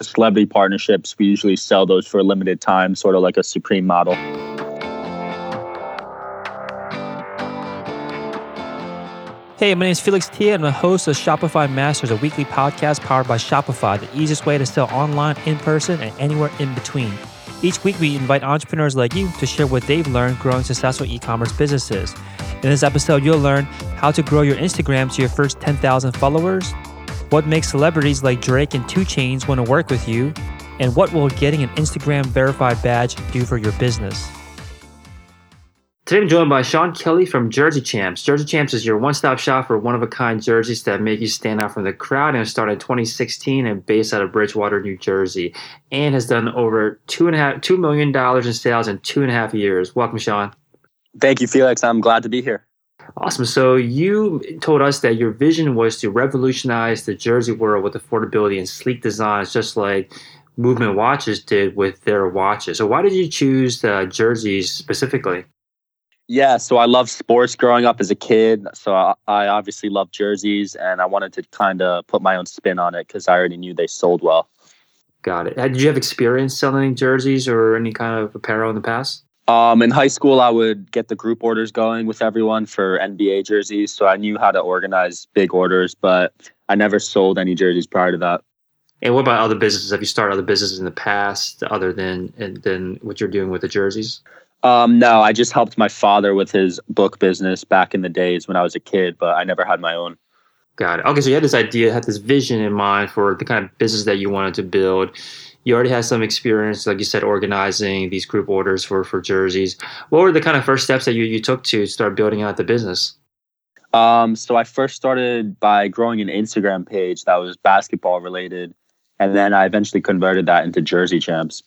the celebrity partnerships, we usually sell those for a limited time, sort of like a Supreme model. Hey, my name is Felix Thea. I'm the host of Shopify Masters, a weekly podcast powered by Shopify, the easiest way to sell online, in person, and anywhere in between. Each week, we invite entrepreneurs like you to share what they've learned growing successful e commerce businesses. In this episode, you'll learn how to grow your Instagram to your first 10,000 followers, what makes celebrities like Drake and 2 Chainz want to work with you, and what will getting an Instagram verified badge do for your business. Today I'm joined by Sean Kelly from Jersey Champs. Jersey Champs is your one-stop shop for one-of-a-kind jerseys that make you stand out from the crowd and started in 2016 and based out of Bridgewater, New Jersey, and has done over two and a half two million dollars in sales in two and a half years. Welcome, Sean. Thank you, Felix. I'm glad to be here. Awesome. So you told us that your vision was to revolutionize the jersey world with affordability and sleek designs, just like Movement Watches did with their watches. So why did you choose the jerseys specifically? Yeah, so I love sports growing up as a kid. So I, I obviously love jerseys, and I wanted to kind of put my own spin on it because I already knew they sold well. Got it. Did you have experience selling jerseys or any kind of apparel in the past? Um, in high school, I would get the group orders going with everyone for NBA jerseys, so I knew how to organize big orders, but I never sold any jerseys prior to that. And what about other businesses? Have you started other businesses in the past other than than what you're doing with the jerseys? Um, no, I just helped my father with his book business back in the days when I was a kid, but I never had my own. Got it. Okay, so you had this idea, had this vision in mind for the kind of business that you wanted to build. You already had some experience, like you said, organizing these group orders for for jerseys. What were the kind of first steps that you, you took to start building out the business? Um, so I first started by growing an Instagram page that was basketball related, and then I eventually converted that into Jersey Champs.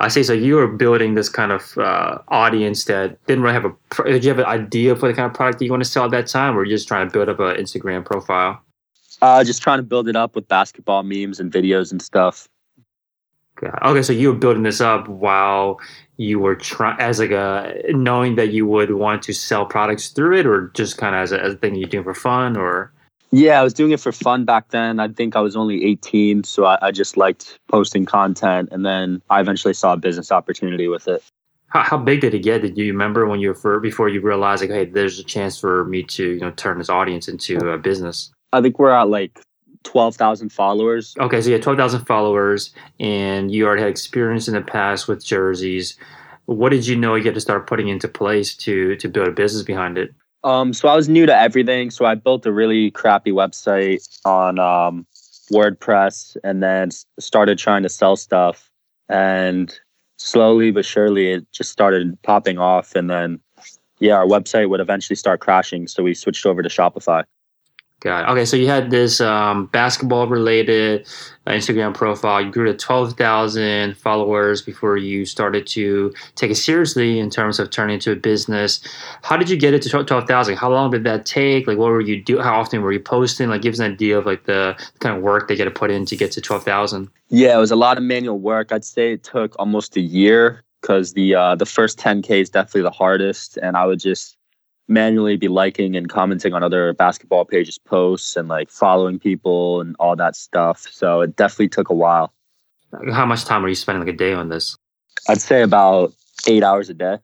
I see. So you were building this kind of uh, audience that didn't really have a. Did you have an idea for the kind of product that you want to sell at that time, or were you just trying to build up an Instagram profile? Uh, just trying to build it up with basketball memes and videos and stuff. Okay, so you were building this up while you were trying, as like a knowing that you would want to sell products through it, or just kind of as a, as a thing you're doing for fun, or yeah, I was doing it for fun back then. I think I was only 18, so I, I, just liked posting content. And then I eventually saw a business opportunity with it. How, how big did it get? Did you remember when you were for, before you realized like, hey, there's a chance for me to you know turn this audience into a business? I think we're at like 12,000 followers. Okay, so you had 12,000 followers, and you already had experience in the past with jerseys. What did you know you had to start putting into place to to build a business behind it? Um, so I was new to everything. So I built a really crappy website on um, WordPress and then started trying to sell stuff. And slowly but surely, it just started popping off. And then, yeah, our website would eventually start crashing. So we switched over to Shopify. Got. Okay, so you had this um, basketball related uh, Instagram profile. You grew to 12,000 followers before you started to take it seriously in terms of turning into a business. How did you get it to 12,000? How long did that take? Like, what were you do? How often were you posting? Like, give us an idea of like the kind of work they got to put in to get to 12,000. Yeah, it was a lot of manual work. I'd say it took almost a year because the uh, the first 10k is definitely the hardest, and I would just manually be liking and commenting on other basketball pages posts and like following people and all that stuff so it definitely took a while how much time are you spending like a day on this i'd say about eight hours a day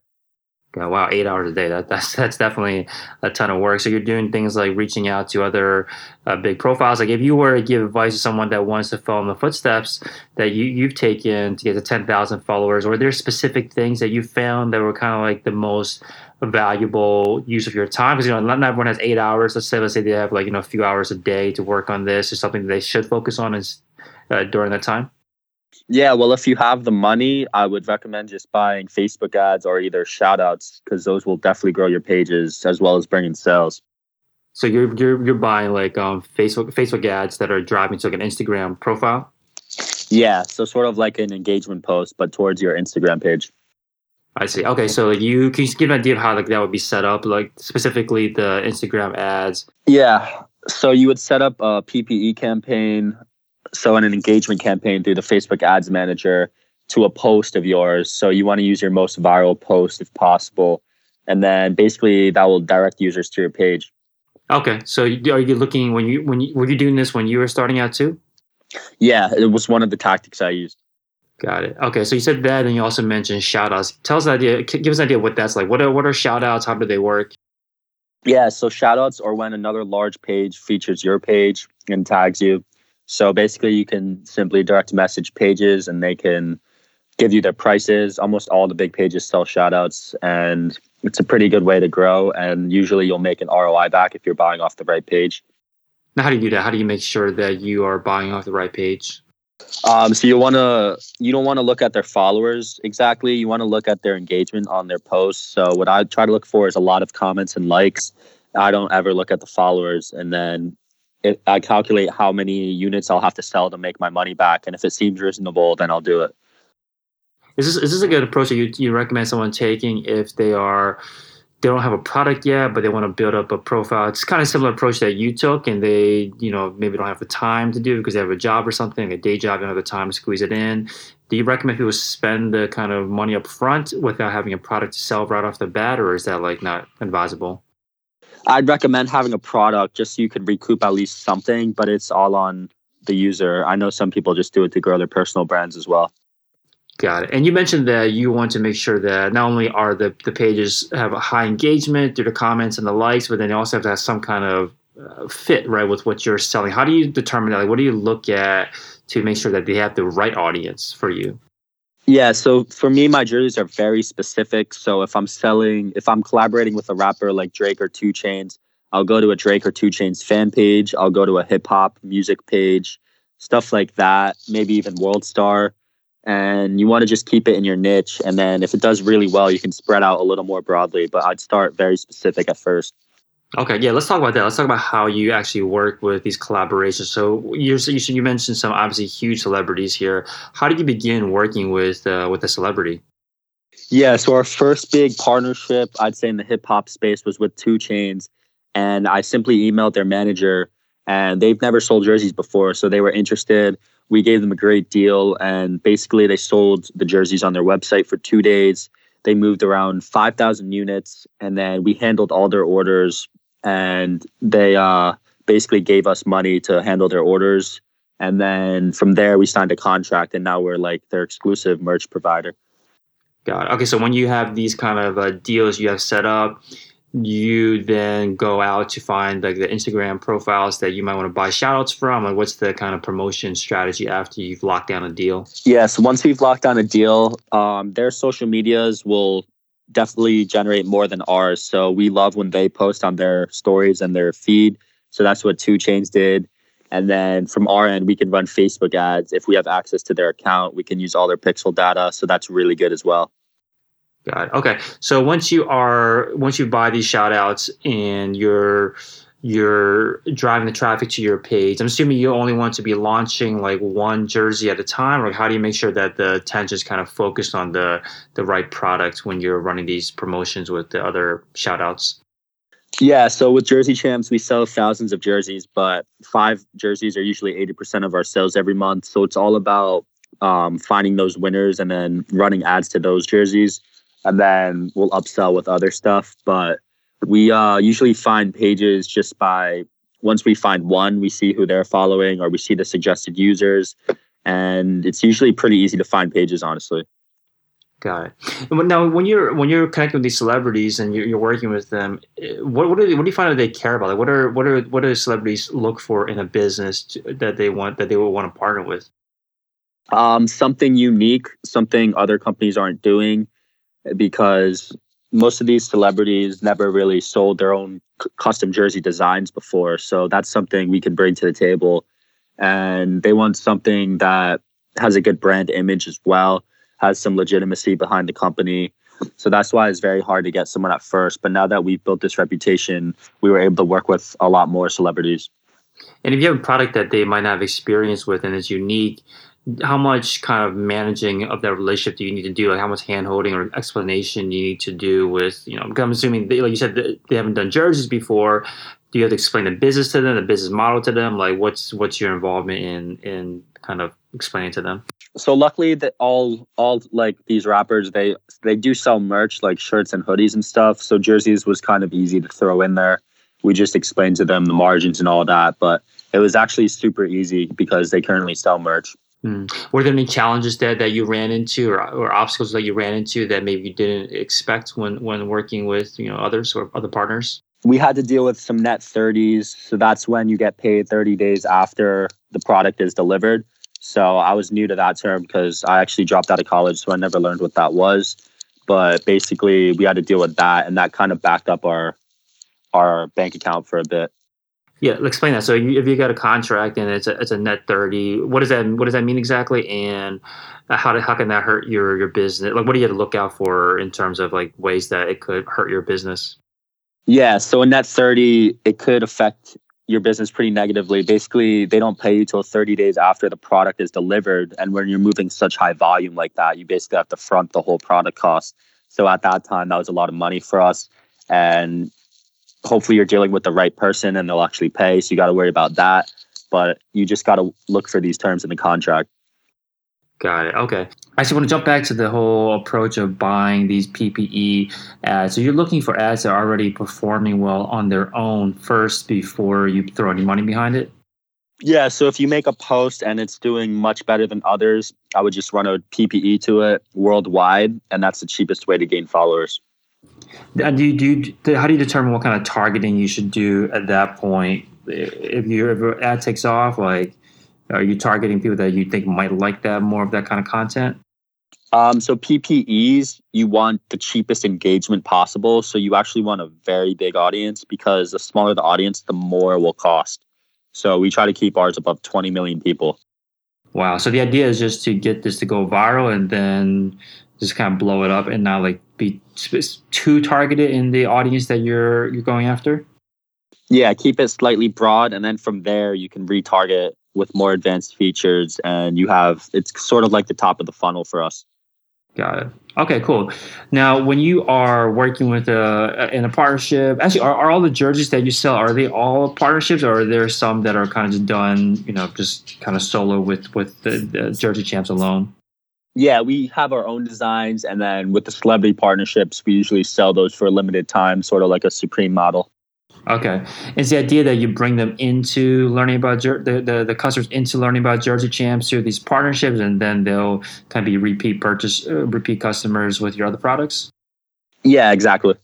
yeah, wow, eight hours a day. That, that's that's definitely a ton of work. So you're doing things like reaching out to other uh, big profiles. Like if you were to give advice to someone that wants to follow in the footsteps that you you've taken to get to ten thousand followers, or there specific things that you found that were kind of like the most valuable use of your time? Because you know not everyone has eight hours. Let's say let's say they have like you know a few hours a day to work on this, or something that they should focus on is uh, during that time. Yeah, well, if you have the money, I would recommend just buying Facebook ads or either shoutouts because those will definitely grow your pages as well as bringing sales. So you're you're you're buying like um Facebook Facebook ads that are driving to like an Instagram profile. Yeah, so sort of like an engagement post, but towards your Instagram page. I see. Okay, so like you can you give an idea of how like that would be set up, like specifically the Instagram ads. Yeah. So you would set up a PPE campaign so an engagement campaign through the Facebook Ads Manager to a post of yours. So you want to use your most viral post if possible, and then basically that will direct users to your page. Okay, so are you looking when you when you were you doing this when you were starting out too? Yeah, it was one of the tactics I used. Got it. Okay, so you said that, and you also mentioned shout outs. Tell us an idea. Give us an idea what that's like. What are what are shout outs? How do they work? Yeah, so shout outs are when another large page features your page and tags you. So basically, you can simply direct message pages and they can give you their prices. Almost all the big pages sell shout outs, and it's a pretty good way to grow. And usually, you'll make an ROI back if you're buying off the right page. Now, how do you do that? How do you make sure that you are buying off the right page? Um, so you want to you don't want to look at their followers exactly. You want to look at their engagement on their posts. So what I try to look for is a lot of comments and likes. I don't ever look at the followers, and then it, I calculate how many units I'll have to sell to make my money back. And if it seems reasonable, then I'll do it. Is this is this a good approach that you you recommend someone taking if they are they don't have a product yet, but they want to build up a profile. It's kind of similar approach that you took, and they, you know, maybe don't have the time to do it because they have a job or something, a day job, don't have the time to squeeze it in. Do you recommend people spend the kind of money up front without having a product to sell right off the bat, or is that like not advisable? I'd recommend having a product just so you could recoup at least something, but it's all on the user. I know some people just do it to grow their personal brands as well. Got it. And you mentioned that you want to make sure that not only are the, the pages have a high engagement through the comments and the likes, but then they also have to have some kind of uh, fit, right, with what you're selling. How do you determine that? Like, what do you look at to make sure that they have the right audience for you? Yeah, so for me, my jerseys are very specific. So if I'm selling, if I'm collaborating with a rapper like Drake or 2 Chainz, I'll go to a Drake or 2 Chainz fan page. I'll go to a hip hop music page, stuff like that. Maybe even World Star and you want to just keep it in your niche. And then if it does really well, you can spread out a little more broadly. But I'd start very specific at first. Okay, yeah, let's talk about that. Let's talk about how you actually work with these collaborations. So you you mentioned some obviously huge celebrities here. How did you begin working with uh, with a celebrity? Yeah, so our first big partnership, I'd say in the hip hop space, was with 2 Chainz, and I simply emailed their manager, and they've never sold jerseys before, so they were interested we gave them a great deal and basically they sold the jerseys on their website for two days. They moved around 5000 units and then we handled all their orders and they uh, basically gave us money to handle their orders. And then from there we signed a contract and now we're like their exclusive merch provider. Got it. okay so when you have these kind of uh, deals you have set up you then go out to find like the Instagram profiles that you might want to buy shoutouts from, and what's the kind of promotion strategy after you've locked down a deal? Yes, once we've locked down a deal, um, their social medias will definitely generate more than ours. So we love when they post on their stories and their feed. So that's what 2 Chainz did. And then from our end, we can run Facebook ads. If we have access to their account, we can use all their pixel data. So that's really good as well. Got it. Okay. So once you are once you buy these shout outs and you're you're driving the traffic to your page, I'm assuming you only want to be launching like one jersey at a time, or how do you make sure that the attention is kind of focused on the the right product when you're running these promotions with the other shout outs? Yeah, so with Jersey Champs, we sell thousands of jerseys, but five jerseys are usually 80% of our sales every month. So it's all about um, finding those winners and then running ads to those jerseys and then we'll upsell with other stuff. But we uh, usually find pages just by once we find one, we see who they're following or we see the suggested users, and it's usually pretty easy to find pages, honestly. Got it. Now, when you're when you're connecting with these celebrities and you're, you're working with them, eh, what what do, they, what do you find that they care about? Like, what are what are what do celebrities look for in a business to, that they want that they will want to partner with? Um, something unique, something other companies aren't doing because most of these celebrities never really sold their own custom jersey designs before. So that's something we can bring to the table. And they want something that has a good brand image as well, has some legitimacy behind the company. So that's why it's very hard to get someone at first. But now that we've built this reputation, we were able to work with a lot more celebrities. And if you have a product that they might not have experience with and it's unique, how much kind of managing of that relationship do you need to do? Like how much hand holding or explanation you need to do with, you know, I'm assuming, they, like you said, they haven't done jerseys before. Do you have to explain the business to them, the business model to them? Like what's what's your involvement in in kind of explaining to them? So luckily that all all like these rappers they they do sell merch like shirts and hoodies and stuff. So jerseys was kind of easy to throw in there. We just explained to them the margins and all that, but It was actually super easy because they currently sell merch. Hmm. Were there any challenges that, that you ran into or, or obstacles that you ran into that maybe you didn't expect when, when working with you know others or other partners? We had to deal with some net 30s. So that's when you get paid 30 days after the product is delivered. So I was new to that term because I actually dropped out of college, so I never learned what that was. But basically, we had to deal with that, and that kind of backed up our our bank account for a bit. Yeah, explain that. So you, if you got a contract and it's a, it's a net thirty, what does that what does that mean exactly? And how to, how can that hurt your your business? Like, what do you have to look out for in terms of like ways that it could hurt your business? Yeah, so a net thirty, it could affect your business pretty negatively. Basically, they don't pay you till 30 days after the product is delivered. And when you're moving such high volume like that, you basically have to front the whole product cost. So at that time, that was a lot of money for us. And hopefully you're dealing with the right person and they'll actually pay. So you got to worry about that. But you just got to look for these terms in the contract. Got it. Okay. I just want to jump back to the whole approach of buying these PPE ads. Uh, so you're looking for ads that are already performing well on their own first before you throw any money behind it? Yeah. So if you make a post and it's doing much better than others, I would just run a PPE to it worldwide. And that's the cheapest way to gain followers. And do you, do you, how do you determine what kind of targeting you should do at that point? If your ad takes off, like are you targeting people that you think might like that more of that kind of content? Um, so PPEs, you want the cheapest engagement possible. So you actually want a very big audience because the smaller the audience, the more it will cost. So we try to keep ours above 20 million people. Wow. So the idea is just to get this to go viral and then just kind of blow it up and not like be too targeted in the audience that you're you're going after. Yeah, keep it slightly broad, and then from there you can retarget with more advanced features and you have it's sort of like the top of the funnel for us. Got it. Okay cool. Now when you are working with a in a partnership actually are, are all the jerseys that you sell are they all partnerships or are there some that are kind of just done you know just kind of solo with with the, the jersey champs alone yeah, we have our own designs, and then with the celebrity partnerships, we usually sell those for a limited time, sort of like a Supreme model. Okay, it's the idea that you bring them into learning about jer- the, the the customers into learning about Jersey Champs through these partnerships, and then they'll kind of be repeat purchase, uh, repeat customers with your other products. Yeah, exactly.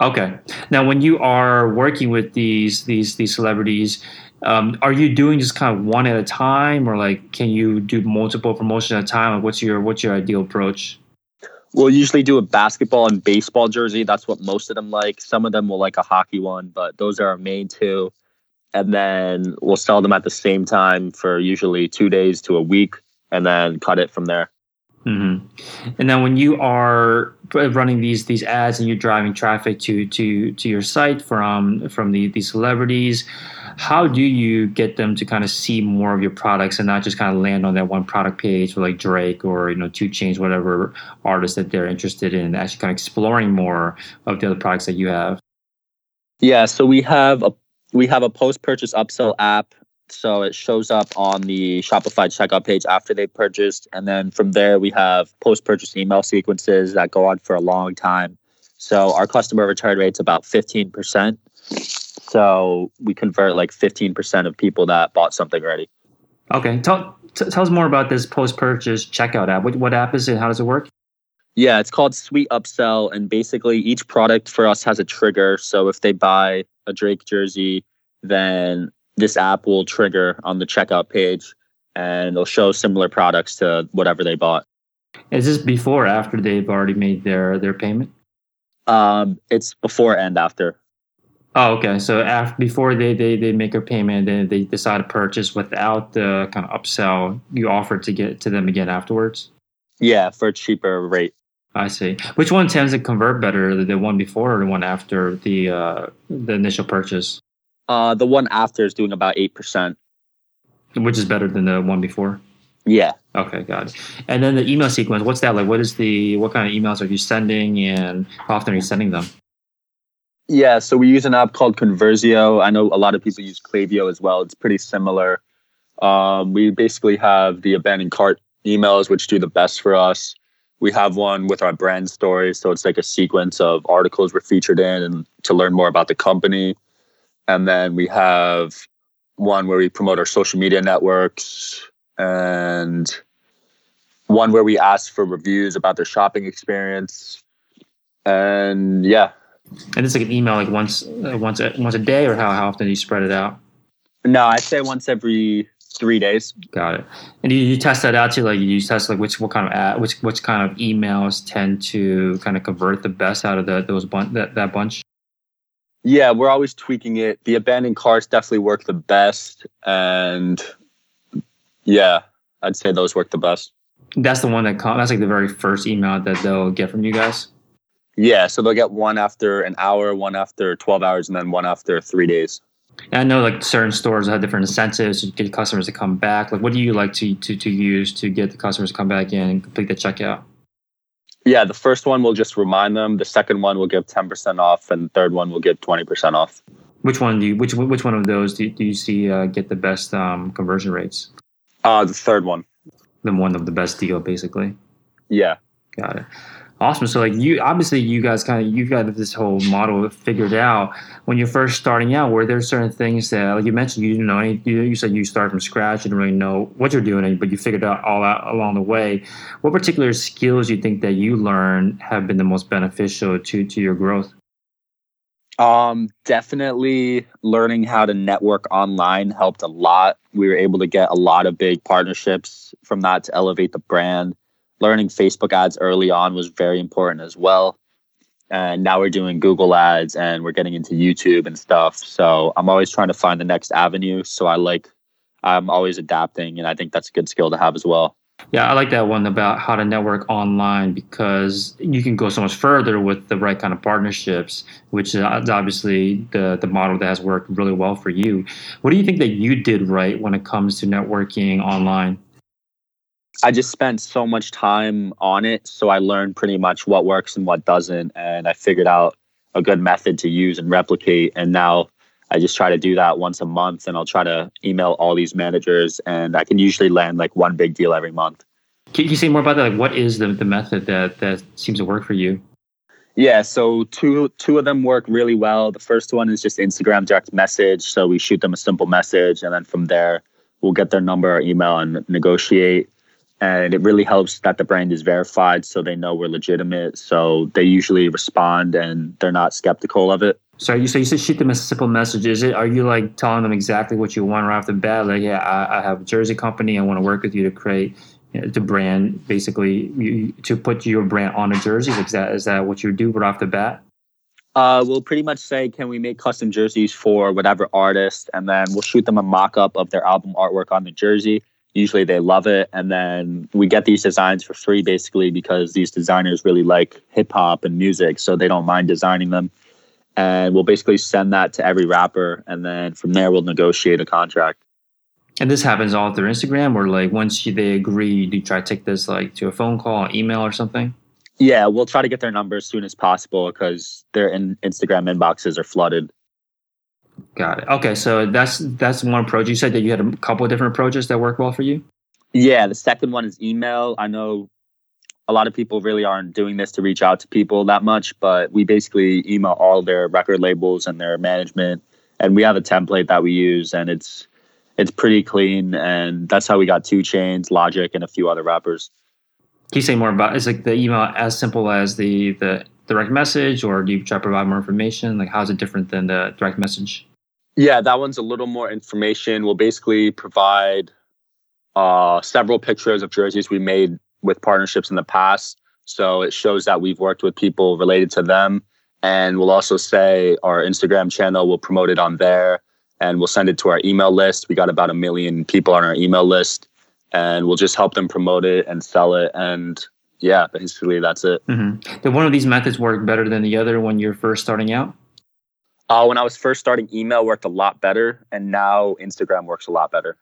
Okay. Now, when you are working with these these these celebrities, um, are you doing just kind of one at a time, or like can you do multiple promotions at a time? Like, what's your what's your ideal approach? We'll usually do a basketball and baseball jersey. That's what most of them like. Some of them will like a hockey one, but those are our main two. And then we'll sell them at the same time for usually two days to a week and then cut it from there. Mm-hmm. And then when you are running these these ads and you're driving traffic to to to your site from from the these celebrities, how do you get them to kind of see more of your products and not just kind of land on that one product page for like Drake or you know 2 Chainz, whatever artist that they're interested in, actually kind of exploring more of the other products that you have? Yeah, so we have a we have a post purchase upsell app so it shows up on the Shopify checkout page after they purchased. And then from there, we have post purchase email sequences that go on for a long time. So our customer return rate's about 15%. So we convert like 15% of people that bought something already. Okay. Tell, t- tell us more about this post purchase checkout app. What, what app is it? How does it work? Yeah, it's called Sweet Upsell. And basically, each product for us has a trigger. So if they buy a Drake jersey, then this app will trigger on the checkout page and it'll show similar products to whatever they bought. Is this before or after they've already made their their payment? Um, it's before and after. Oh, okay. So after before they, they, they make a payment, then they decide to purchase without the kind of upsell you offer to get to them again afterwards. Yeah, for a cheaper rate. I see. Which one tends to convert better, the one before or the one after the uh, the initial purchase? Uh, the one after is doing about eight percent, which is better than the one before. Yeah. Okay, got it. And then the email sequence, what's that like? What is the what kind of emails are you sending, and how often are you sending them? Yeah, so we use an app called Conversio. I know a lot of people use Klaviyo as well. It's pretty similar. Um, we basically have the abandoned cart emails, which do the best for us. We have one with our brand stories, so it's like a sequence of articles we're featured in, and to learn more about the company. And then we have one where we promote our social media networks, and one where we ask for reviews about their shopping experience. And yeah. And it's like an email, like once, uh, once, a, once a day, or how, how often do you spread it out? No, I say once every three days. Got it. And you, you test that out to like you test like which what kind of ad, which which kind of emails tend to kind of convert the best out of the those bun- that that bunch. Yeah, we're always tweaking it. The abandoned carts definitely work the best, and yeah, I'd say those work the best. That's the one that com- that's like the very first email that they'll get from you guys. Yeah, so they'll get one after an hour, one after twelve hours, and then one after three days. And I know like certain stores have different incentives to get customers to come back. Like, what do you like to to to use to get the customers to come back in and complete the checkout? Yeah, the first one will just remind them. The second one will give ten percent off, and the third one will give twenty percent off. Which one do you which which one of those do you, do you see uh, get the best um, conversion rates? Uh, the third one. The one of the best deal, basically. Yeah. Got it. Awesome. So like you obviously you guys kind of you've got this whole model figured out. When you're first starting out, were there certain things that like you mentioned you didn't know any you, you said you started from scratch, you didn't really know what you're doing, but you figured out all out along the way. What particular skills you think that you learned have been the most beneficial to to your growth? Um, definitely learning how to network online helped a lot. We were able to get a lot of big partnerships from that to elevate the brand learning Facebook ads early on was very important as well. And now we're doing Google ads and we're getting into YouTube and stuff. So I'm always trying to find the next avenue. So I like, I'm always adapting. And I think that's a good skill to have as well. Yeah, I like that one about how to network online because you can go so much further with the right kind of partnerships, which is obviously the the model that has worked really well for you. What do you think that you did right when it comes to networking online? I just spent so much time on it. So I learned pretty much what works and what doesn't. And I figured out a good method to use and replicate. And now I just try to do that once a month and I'll try to email all these managers and I can usually land like one big deal every month. Can you say more about that? Like what is the, the method that, that seems to work for you? Yeah, so two two of them work really well. The first one is just Instagram direct message. So we shoot them a simple message and then from there we'll get their number or email and negotiate and it really helps that the brand is verified so they know we're legitimate. So they usually respond and they're not skeptical of it. So you say you said shoot them a simple message is it are you like telling them exactly what you want right off the bat? Like yeah i, I have a jersey company. I want to work with you to create you know, to brand basically you, to put your brand on a jersey. Is that is that what you do right off the bat? Uh, we'll pretty much say, can we make custom jerseys for whatever artist? And then we'll shoot them a mock up of their album artwork on the jersey usually they love it. And then we get these designs for free basically because these designers really like hip hop and music so they don't mind designing them. And we'll basically send that to every rapper and then from there we'll negotiate a contract. And this happens all through instagram or like once they agree do you try to take this like to a phone call or email or something? Yeah we'll try to get their number as soon as possible because their in- instagram inboxes are flooded Got it. Okay, so that's that's one approach. You said that you had a couple of different approaches that work well for you. Yeah, the second one is email. I know a lot of people really aren't doing this to reach out to people that much, but we basically email all their record labels and their management, and we have a template that we use, and it's it's pretty clean, and that's how we got 2 Chainz, Logic, and a few other rappers. Can you say more about? Is like the email as simple as the the direct message, or do you try to provide more information? Like, how is it different than the direct message? Yeah, that one's a little more information. We'll basically provide uh, several pictures of jerseys we made with partnerships in the past. So it shows that we've worked with people related to them. And we'll also say our Instagram channel, we'll promote it on there and we'll send it to our email list. We got about a million people on our email list and we'll just help them promote it and sell it. And yeah, basically that's it. Mm-hmm. Did one of these methods work better than the other when you're first starting out? Uh, when I was first starting, email worked a lot better, and now Instagram works a lot better.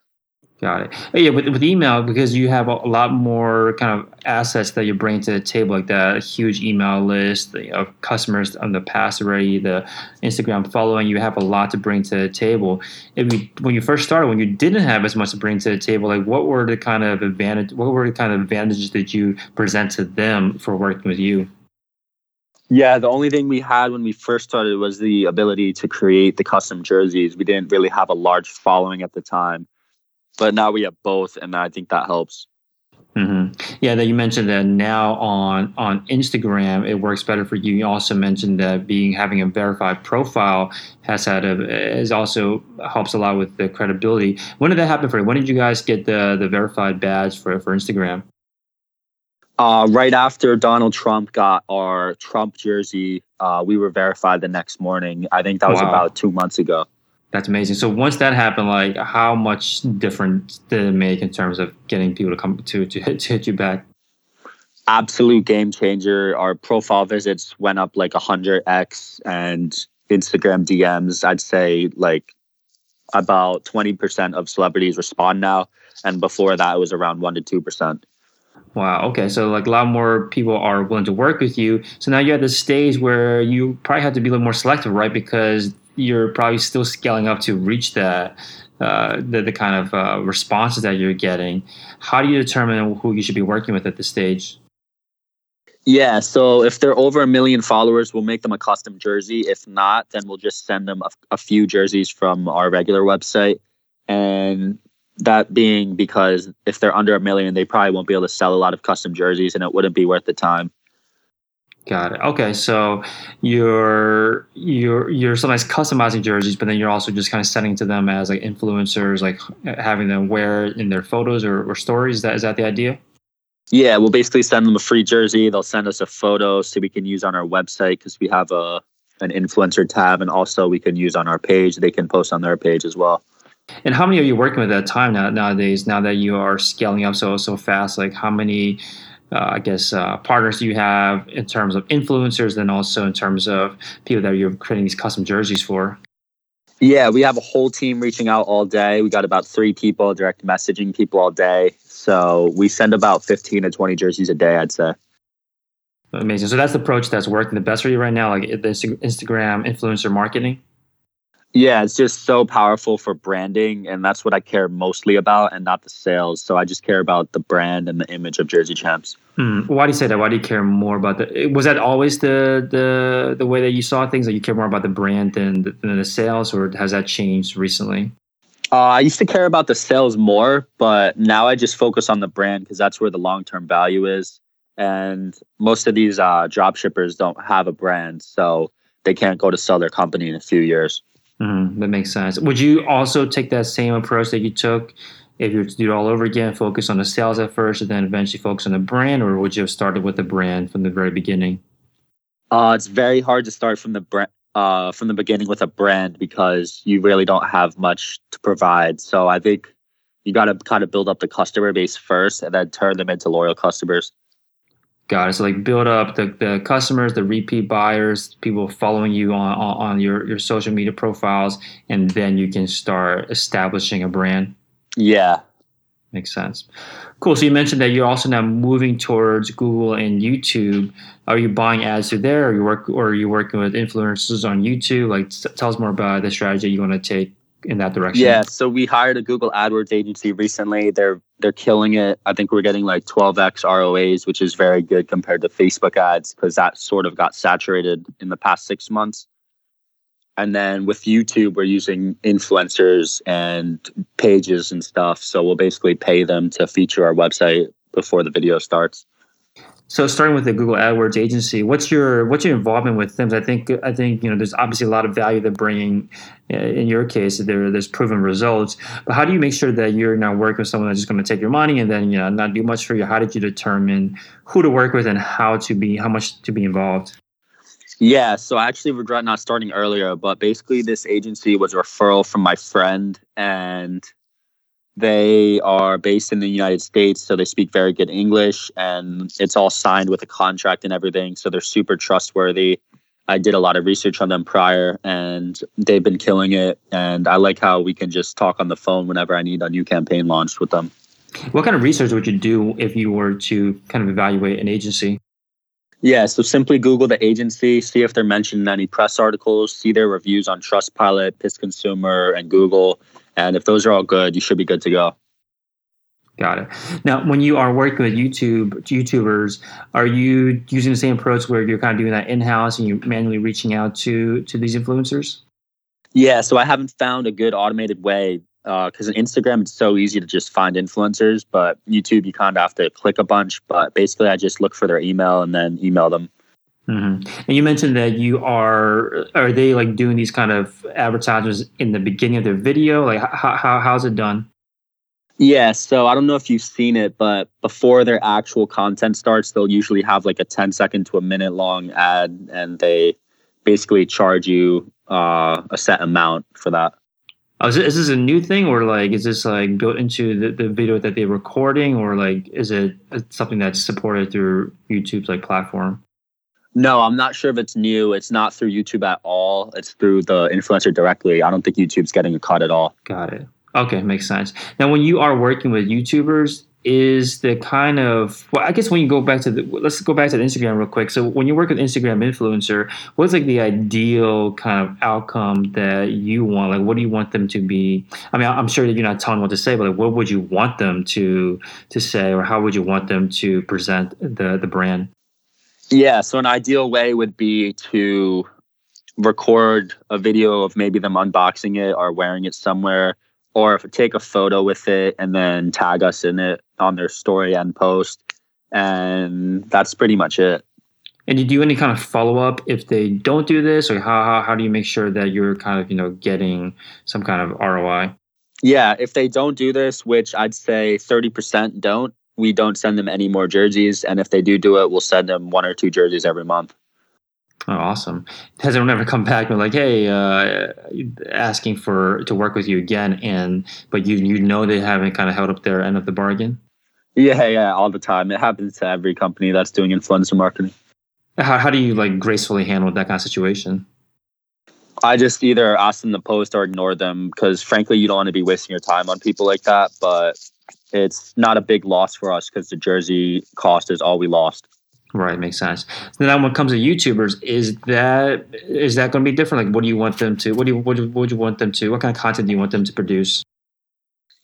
Got it. Yeah, with, with email because you have a, lot more kind of assets that you bring to the table, like that huge email list of customers on the past already, the Instagram following. You have a lot to bring to the table. If you, when you first started, when you didn't have as much to bring to the table, like what were the kind of advantage? What were the kind of advantages that you present to them for working with you? Yeah, the only thing we had when we first started was the ability to create the custom jerseys. We didn't really have a large following at the time, but now we have both, and I think that helps. Mm-hmm. Yeah, that you mentioned that now on on Instagram it works better for you. You also mentioned that being having a verified profile has had a is also helps a lot with the credibility. When did that happen for you? When did you guys get the the verified badge for for Instagram? Uh, right after Donald Trump got our Trump jersey, uh, we were verified the next morning. I think that was wow. about two months ago. That's amazing. So once that happened, like how much difference did it make in terms of getting people to come to to hit, to hit you back? Absolute game changer. Our profile visits went up like hundred x, and Instagram DMs. I'd say like about twenty percent of celebrities respond now, and before that it was around one to two percent. Wow. Okay. So like a lot more people are willing to work with you. So now you're at the stage where you probably have to be a little more selective, right? Because you're probably still scaling up to reach that uh, the, the kind of uh, responses that you're getting. How do you determine who you should be working with at this stage? Yeah, so if they're over a million followers, we'll make them a custom jersey. If not, then we'll just send them a, a few jerseys from our regular website. And that being because if they're under a million, they probably won't be able to sell a lot of custom jerseys and it wouldn't be worth the time. Got it. Okay, so you're you're you're sometimes customizing jerseys, but then you're also just kind of sending to them as like influencers, like having them wear in their photos or, or stories. Is that is that the idea? Yeah, we'll basically send them a free jersey. They'll send us a photo so we can use on our website because we have a an influencer tab, and also we can use on our page. They can post on their page as well. And how many are you working with at a time now, nowadays? Now that you are scaling up so so fast, like how many uh, I guess, uh, partners you have in terms of influencers, and also in terms of people that you're creating these custom jerseys for? Yeah, we have a whole team reaching out all day. We got about three people direct messaging people all day. So we send about 15 to 20 jerseys a day, I'd say. Amazing. So that's the approach that's working the best for you right now, like the Instagram influencer marketing? Yeah, it's just so powerful for branding, and that's what I care mostly about, and not the sales. So I just care about the brand and the image of Jersey Champs. Hmm. Why do you say that? Why do you care more about the? Was that always the the the way that you saw things? That you care more about the brand than the, than the sales, or has that changed recently? Uh, I used to care about the sales more, but now I just focus on the brand because that's where the long term value is. And most of these uh, drop shippers don't have a brand, so they can't go to sell their company in a few years. Mm-hmm. That makes sense. Would you also take that same approach that you took if you were to do it all over again, focus on the sales at first and then eventually focus on the brand, or would you have started with the brand from the very beginning? Uh, it's very hard to start from the brand. Uh, from the beginning with a brand because you really don't have much to provide. So I think you got to kind of build up the customer base first and then turn them into loyal customers. Got it. So like build up the, the customers, the repeat buyers, people following you on, on, on your, your social media profiles, and then you can start establishing a brand. Yeah. Makes sense. Cool. So you mentioned that you're also now moving towards Google and YouTube. Are you buying ads through there, or you work, or are you working with influencers on YouTube? Like, tell us more about the strategy you want to take in that direction? Yeah, so we hired a Google AdWords agency recently. They're they're killing it. I think we're getting like 12x ROAS, which is very good compared to Facebook ads because that sort of got saturated in the past six months. And then with YouTube, we're using influencers and pages and stuff. So we'll basically pay them to feature our website before the video starts. So starting with the Google AdWords agency, what's your what's your involvement with them? I think I think you know there's obviously a lot of value they're bringing. Uh, in your case, there there's proven results. But how do you make sure that you're not working with someone that's just going to take your money and then you know not do much for you? How did you determine who to work with and how to be how much to be involved? Yeah, so I actually regret not starting earlier, but basically this agency was a referral from my friend and they are based in the United States, so they speak very good English, and it's all signed with a contract and everything. So they're super trustworthy. I did a lot of research on them prior, and they've been killing it. And I like how we can just talk on the phone whenever I need a new campaign launched with them. What kind of research would you do if you were to kind of evaluate an agency? Yeah, so simply Google the agency, see if they're mentioned in any press articles, see their reviews on Trustpilot, Piss Consumer, and Google, and if those are all good, you should be good to go. Got it. Now, when you are working with YouTube YouTubers, are you using the same approach where you're kind of doing that in house and you're manually reaching out to to these influencers? Yeah, so I haven't found a good automated way because uh, on Instagram it's so easy to just find influencers, but YouTube you kind of have to click a bunch. But basically, I just look for their email and then email them. Mm-hmm. And you mentioned that you are are they like doing these kind of advertisements in the beginning of their video? Like how, how how's it done? Yeah, so I don't know if you've seen it, but before their actual content starts, they'll usually have like a 10 second to a minute long ad and they basically charge you uh, a set amount for that. Oh, is, this a new thing or like is this like built into the, the video that they're recording or like is it something that's supported through YouTube's like platform? No, I'm not sure if it's new. It's not through YouTube at all. It's through the influencer directly. I don't think YouTube's getting a cut at all. Got it. Okay, makes sense. Now, when you are working with YouTubers, is the kind of well, I guess when you go back to the let's go back to the Instagram real quick. So when you work with Instagram influencer, what's like the ideal kind of outcome that you want? Like, what do you want them to be? I mean, I'm sure that you're not telling what to say, but like, what would you want them to to say, or how would you want them to present the the brand? Yeah, so an ideal way would be to record a video of maybe them unboxing it or wearing it somewhere or take a photo with it and then tag us in it on their story and post. And that's pretty much it. And do you do any kind of follow up if they don't do this, or how, how, how do you make sure that you're kind of you know getting some kind of ROI? Yeah, if they don't do this, which I'd say thirty percent don't, we don't send them any more jerseys. And if they do do it, we'll send them one or two jerseys every month. Oh, awesome! Has anyone ever come back and like, hey, uh, asking for to work with you again, and but you you know they haven't kind of held up their end of the bargain? Yeah, yeah, all the time. It happens to every company that's doing influencer marketing. How how do you like gracefully handle that kind of situation? I just either ask them to post or ignore them because, frankly, you don't want to be wasting your time on people like that. But it's not a big loss for us because the jersey cost is all we lost. Right, makes sense. Then, when it comes to YouTubers, is that is that going to be different? Like, what do you want them to? What do you what, do, what would you want them to? What kind of content do you want them to produce?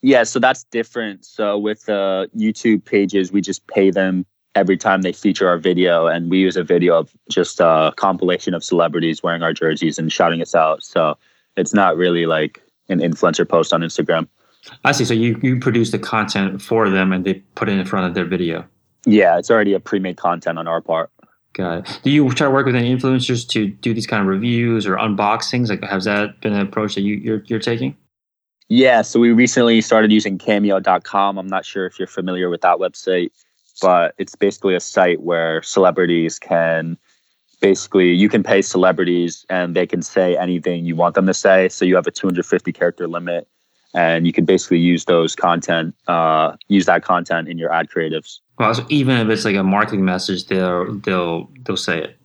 Yeah, so that's different. So with the uh, YouTube pages, we just pay them every time they feature our video, and we use a video of just a compilation of celebrities wearing our jerseys and shouting us out. So it's not really like an influencer post on Instagram. I see. So you you produce the content for them, and they put it in front of their video. Yeah, it's already a pre-made content on our part. Got it. Do you try to work with any influencers to do these kind of reviews or unboxings? Like, has that been an approach that you, you're you're taking? Yeah, so we recently started using Cameo.com. I'm not sure if you're familiar with that website, but it's basically a site where celebrities can basically you can pay celebrities and they can say anything you want them to say. So you have a 250 character limit, and you can basically use those content, uh, use that content in your ad creatives. Well, so even if it's like a marketing message, they'll they'll they'll say it.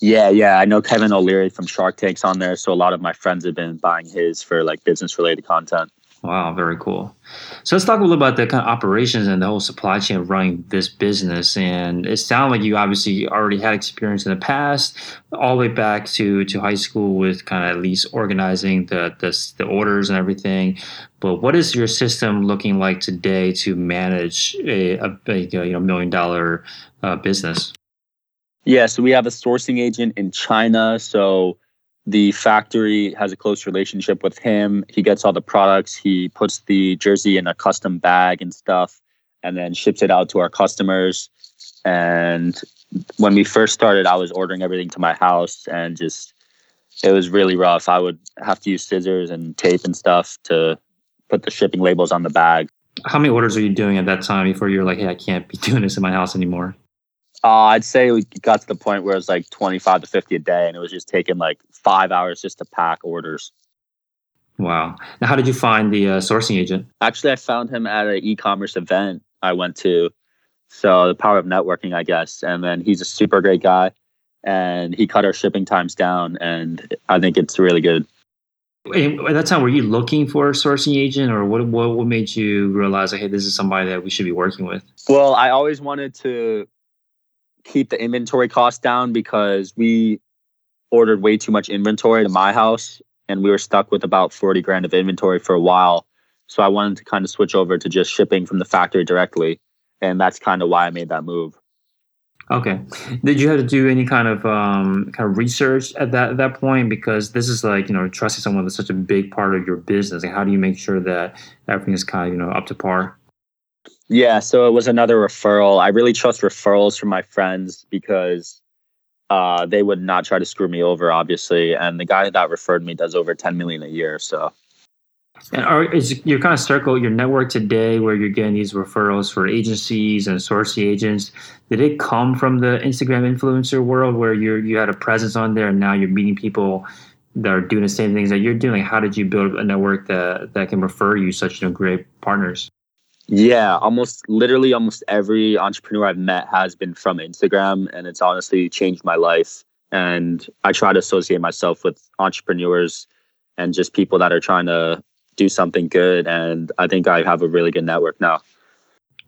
Yeah, yeah. I know Kevin O'Leary from Shark Tank's on there, so a lot of my friends have been buying his for like business related content. Wow, very cool. So let's talk a little about the kind of operations and the whole supply chain of running this business. And it sounded like you obviously already had experience in the past, all the way back to, to high school with kind of at least organizing the, the, the orders and everything. But what is your system looking like today to manage a, a big, you know, million dollar uh, business? Yeah, so we have a sourcing agent in China. So the factory has a close relationship with him. He gets all the products. He puts the jersey in a custom bag and stuff, and then ships it out to our customers. And when we first started, I was ordering everything to my house, and just it was really rough. I would have to use scissors and tape and stuff to put the shipping labels on the bag. How many orders are you doing at that time before you're like, hey, I can't be doing this in my house anymore? Uh, I'd say we got to the point where it was like 25 to 50 a day, and it was just taking like five hours just to pack orders. Wow. Now, how did you find the uh, sourcing agent? Actually, I found him at an e commerce event I went to. So, the power of networking, I guess. And then he's a super great guy, and he cut our shipping times down, and I think it's really good. At that time, were you looking for a sourcing agent, or what, what, what made you realize, like, hey, this is somebody that we should be working with? Well, I always wanted to keep the inventory cost down because we ordered way too much inventory to my house and we were stuck with about 40 grand of inventory for a while. So I wanted to kind of switch over to just shipping from the factory directly. And that's kind of why I made that move. Okay. Did you have to do any kind of um, kind of research at that at that point? Because this is like you know trusting someone that's such a big part of your business. Like, how do you make sure that everything is kind of you know up to par? Yeah, so it was another referral. I really trust referrals from my friends because uh, they would not try to screw me over, obviously. And the guy that referred me does over ten million a year. So and are, is your kind of circle, your network today, where you're getting these referrals for agencies and sourcing agents, did it come from the Instagram influencer world where you you had a presence on there, and now you're meeting people that are doing the same things that you're doing? How did you build a network that that can refer you such you know, great partners? Yeah, almost literally almost every entrepreneur I've met has been from Instagram, and it's honestly changed my life. And I try to associate myself with entrepreneurs and just people that are trying to do something good. And I think I have a really good network now.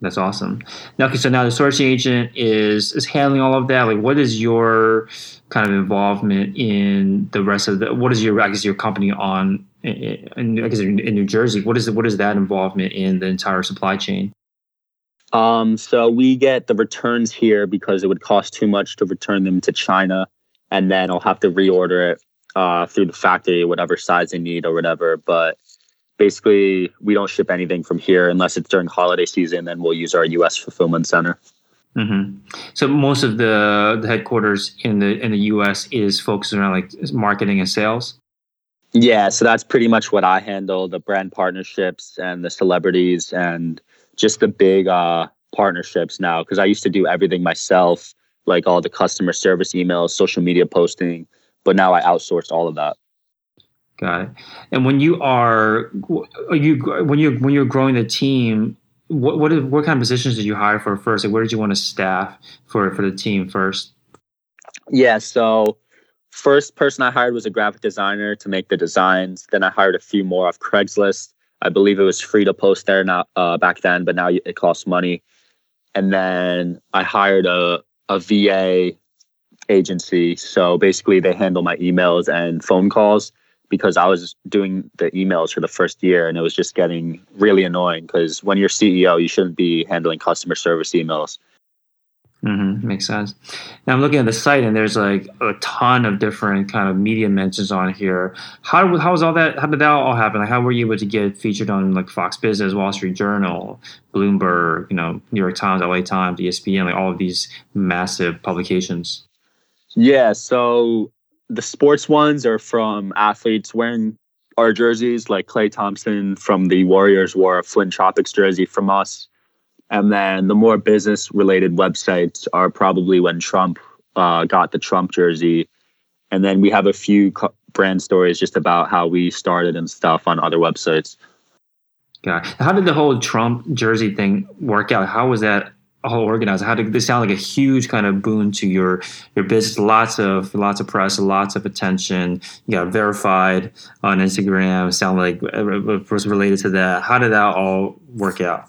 That's awesome. Now, okay, so now the sourcing agent is is handling all of that. Like, what is your kind of involvement in the rest of the? What is your I guess your company on? In, I guess in, New Jersey, what is what is that involvement in the entire supply chain? Um, so we get the returns here because it would cost too much to return them to China, and then I'll have to reorder it uh, through the factory, whatever size they need or whatever. But basically we don't ship anything from here unless it's during holiday season. Then we'll use our U.S. fulfillment center. Mm-hmm. So most of the, the headquarters in the in the U.S. is focused around like marketing and sales. Yeah, so that's pretty much what I handle: the brand partnerships and the celebrities and just the big uh, partnerships now. Because I used to do everything myself, like all the customer service emails, social media posting, but now I outsourced all of that. Got it. And when you are, are you when you when you're growing the team, what what, what kind of positions did you hire for first? Like where did you want to staff for for the team first? Yeah. So first person I hired was a graphic designer to make the designs. Then I hired a few more off Craigslist. I believe it was free to post there now uh, back then, but now it costs money. And then I hired a a VA agency. So basically, they handle my emails and phone calls because I was doing the emails for the first year and it was just getting really annoying because when you're CEO, you shouldn't be handling customer service emails. Mm-hmm. Makes sense. Now I'm looking at the site and there's like a ton of different kind of media mentions on here. How how was all that? How did that all happen? Like how were you able to get featured on like Fox Business, Wall Street Journal, Bloomberg, you know, New York Times, LA Times, ESPN, like all of these massive publications? Yeah, so the sports ones are from athletes wearing our jerseys, like Klay Thompson from the Warriors wore a Flint Tropics jersey from us. And then the more business related websites are probably when Trump uh, got the Trump jersey. And then we have a few co- brand stories just about how we started and stuff on other websites. Yeah. How did the whole Trump jersey thing work out? How was that all organized? How did this sound like a huge kind of boon to your your business? Lots of lots of press, lots of attention. You got verified on Instagram. Sound like it uh, was related to that. How did that all work out?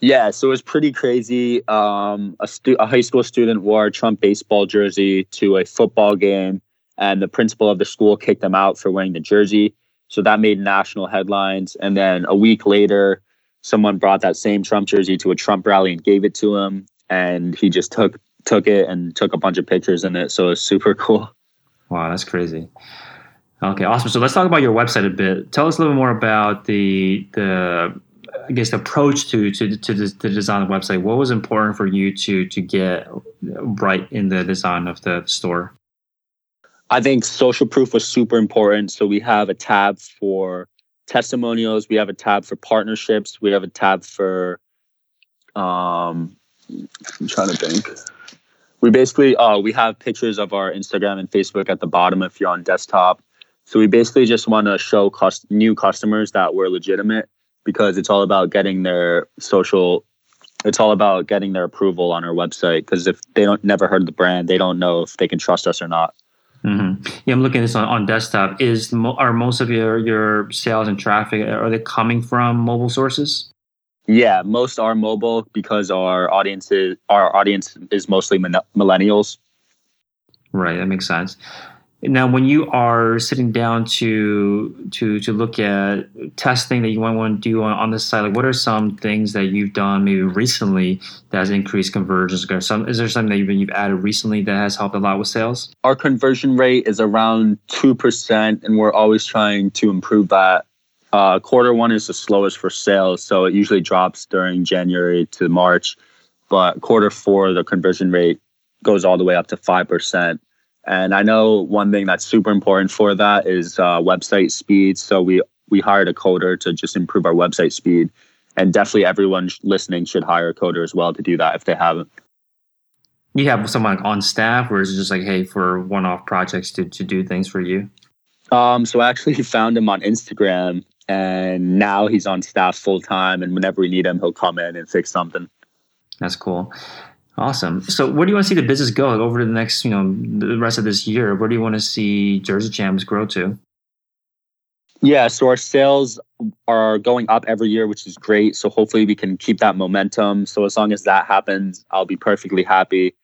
Yeah, so it was pretty crazy. Um, a, stu- a high school student wore a Trump baseball jersey to a football game, and the principal of the school kicked him out for wearing the jersey. So that made national headlines. And then a week later, someone brought that same Trump jersey to a Trump rally and gave it to him, and he just took took it and took a bunch of pictures in it. So it was super cool. Wow, that's crazy. Okay, awesome. So let's talk about your website a bit. Tell us a little more about the the I guess the approach to to to the, the design of the website. What was important for you to to get right in the design of the store? I think social proof was super important. So we have a tab for testimonials. We have a tab for partnerships. We have a tab for um I'm trying to think. We basically uh we have pictures of our Instagram and Facebook at the bottom if you're on desktop. So we basically just want to show cust- new customers that we're legitimate because it's all about getting their social it's all about getting their approval on our website because if they don't never heard of the brand, they don't know if they can trust us or not. Mm-hmm. Yeah, I'm looking at this on, on desktop. Is are most of your your sales and traffic are they coming from mobile sources? Yeah, most are mobile because our audience is our audience is mostly millennials. Right, that makes sense. Now, when you are sitting down to to to look at testing that you might want to do on, on this site, like what are some things that you've done maybe recently that has increased conversions? Or some is there something that you've, you've added recently that has helped a lot with sales? Our conversion rate is around two percent, and we're always trying to improve that. Uh, quarter one is the slowest for sales, so it usually drops during January to March. But quarter four, the conversion rate goes all the way up to five percent and I know one thing that's super important for that is uh, website speed. So we we hired a coder to just improve our website speed, and definitely everyone listening should hire a coder as well to do that if they haven't. You have someone on staff, or is it just like, hey, for one-off projects to to do things for you? Um, so I actually found him on Instagram, and now he's on staff full time. And whenever we need him, he'll come in and fix something. That's cool. Awesome. So, where do you want to see the business go over the next, you know, the rest of this year? Where do you want to see Jersey Champs grow to? Yeah, so our sales are going up every year, which is great. So hopefully we can keep that momentum. So as long as that happens, I'll be perfectly happy.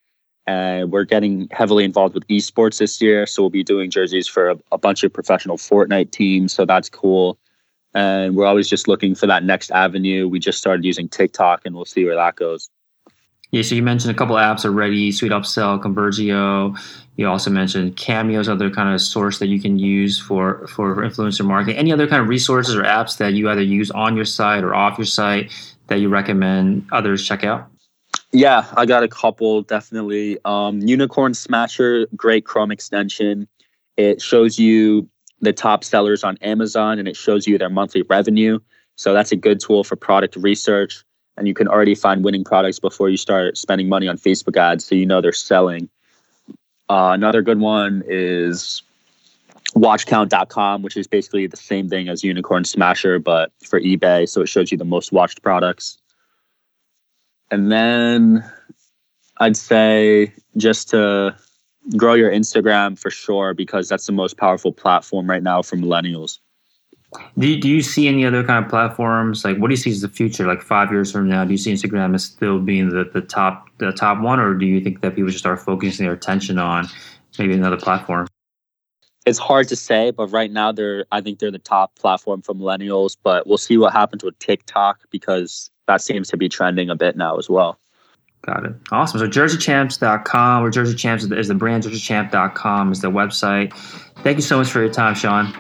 And we're getting heavily involved with esports this year. So we'll be doing jerseys for a, a bunch of professional Fortnite teams. So that's cool. And we're always just looking for that next avenue. We just started using TikTok and we'll see where that goes. Yeah, so you mentioned a couple apps already, Sweet Upsell, Conversio. You also mentioned Cameo's other kind of source that you can use for, for influencer marketing. Any other kind of resources or apps that you either use on your site or off your site that you recommend others check out? Yeah, I got a couple definitely. Um, Unicorn Smasher, great Chrome extension. It shows you the top sellers on Amazon and it shows you their monthly revenue. So that's a good tool for product research and you can already find winning products before you start spending money on Facebook ads, so you know they're selling. Uh, another good one is watchcount.com, which is basically the same thing as Unicorn Smasher, but for eBay. So it shows you the most watched products. And then I'd say just to grow your Instagram for sure, because that's the most powerful platform right now for millennials. Do you, do you see any other kind of platforms? Like, what do you see as the future? Like five years from now, do you see Instagram as still being the, the top the top one, or do you think that people should start focusing their attention on maybe another platform? It's hard to say, but right now they're I think they're the top platform for millennials. But we'll see what happens with TikTok because that seems to be trending a bit now as well. Got it. Awesome. So jerseychamps.com or jerseychamps is the brand, jerseychamp.com is the website. Thank you so much for your time, Sean.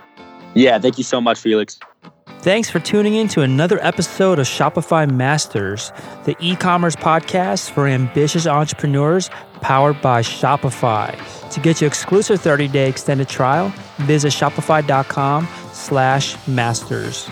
Yeah, thank you so much, Felix. Thanks for tuning in to another episode of Shopify Masters, the e commerce podcast for ambitious entrepreneurs powered by Shopify. To get your exclusive 30 day extended trial, visit shopify.com slash masters.